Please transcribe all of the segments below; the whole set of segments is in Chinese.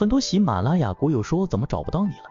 很多喜马拉雅股友说怎么找不到你了，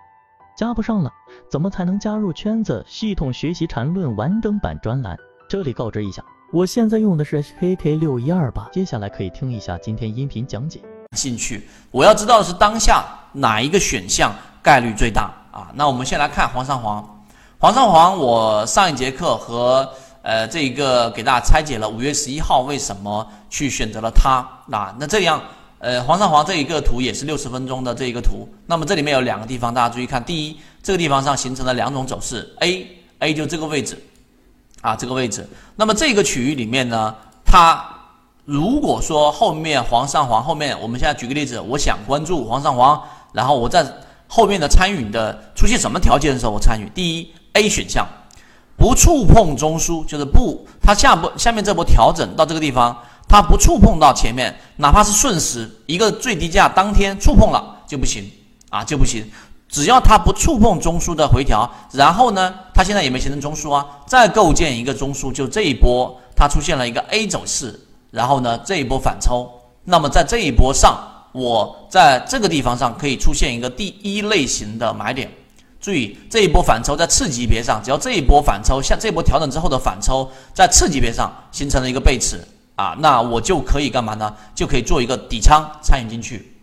加不上了，怎么才能加入圈子？系统学习缠论完整版专栏，这里告知一下，我现在用的是 HK 六一二八，接下来可以听一下今天音频讲解。兴趣，我要知道的是当下哪一个选项概率最大啊？那我们先来看煌上煌，煌上煌，我上一节课和呃这一个给大家拆解了五月十一号为什么去选择了它啊？那这样。呃，黄上黄这一个图也是六十分钟的这一个图。那么这里面有两个地方，大家注意看。第一，这个地方上形成了两种走势，A A 就这个位置，啊，这个位置。那么这个区域里面呢，它如果说后面黄上黄后面，我们现在举个例子，我想关注黄上黄，然后我在后面的参与的出现什么条件的时候，我参与。第一，A 选项不触碰中枢，就是不，它下波下面这波调整到这个地方。它不触碰到前面，哪怕是瞬时一个最低价当天触碰了就不行啊，就不行。只要它不触碰中枢的回调，然后呢，它现在也没形成中枢啊，再构建一个中枢，就这一波它出现了一个 A 走势，然后呢这一波反抽，那么在这一波上，我在这个地方上可以出现一个第一类型的买点。注意这一波反抽在次级别上，只要这一波反抽，像这波调整之后的反抽，在次级别上形成了一个背驰。啊，那我就可以干嘛呢？就可以做一个底仓参与进去。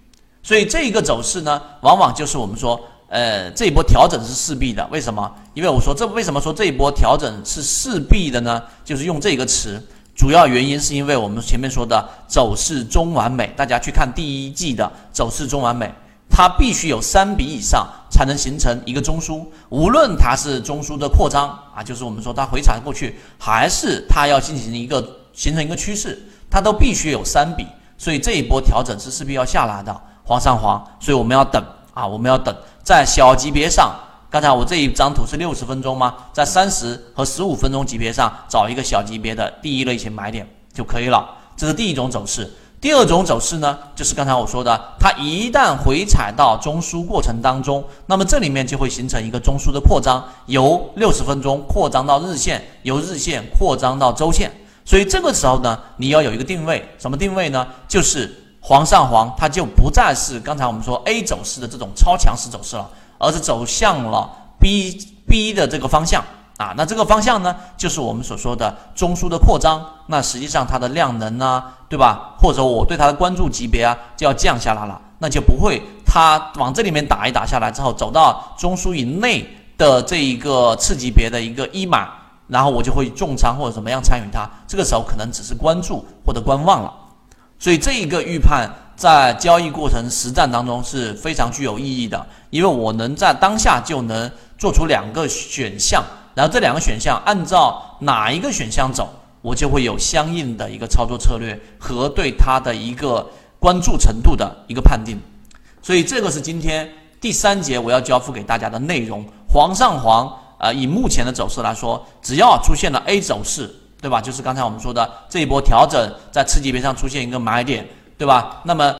所以这一个走势呢，往往就是我们说，呃，这一波调整是势必的。为什么？因为我说这为什么说这一波调整是势必的呢？就是用这个词，主要原因是因为我们前面说的走势中完美。大家去看第一季的走势中完美，它必须有三笔以上才能形成一个中枢。无论它是中枢的扩张啊，就是我们说它回踩过去，还是它要进行一个。形成一个趋势，它都必须有三笔，所以这一波调整是势必要下来的，黄上黄，所以我们要等啊，我们要等，在小级别上，刚才我这一张图是六十分钟吗？在三十和十五分钟级别上找一个小级别的第一类型买点就可以了，这是第一种走势。第二种走势呢，就是刚才我说的，它一旦回踩到中枢过程当中，那么这里面就会形成一个中枢的扩张，由六十分钟扩张到日线，由日线扩张到周线。所以这个时候呢，你要有一个定位，什么定位呢？就是黄上黄，它就不再是刚才我们说 A 走势的这种超强势走势了，而是走向了 B B 的这个方向啊。那这个方向呢，就是我们所说的中枢的扩张。那实际上它的量能呢，对吧？或者我对它的关注级别啊，就要降下来了，那就不会它往这里面打一打下来之后，走到中枢以内的这一个次级别的一个一码。然后我就会重仓或者怎么样参与它，这个时候可能只是关注或者观望了。所以这一个预判在交易过程实战当中是非常具有意义的，因为我能在当下就能做出两个选项，然后这两个选项按照哪一个选项走，我就会有相应的一个操作策略和对它的一个关注程度的一个判定。所以这个是今天第三节我要交付给大家的内容，皇上皇。呃，以目前的走势来说，只要出现了 A 走势，对吧？就是刚才我们说的这一波调整，在次级别上出现一个买点，对吧？那么。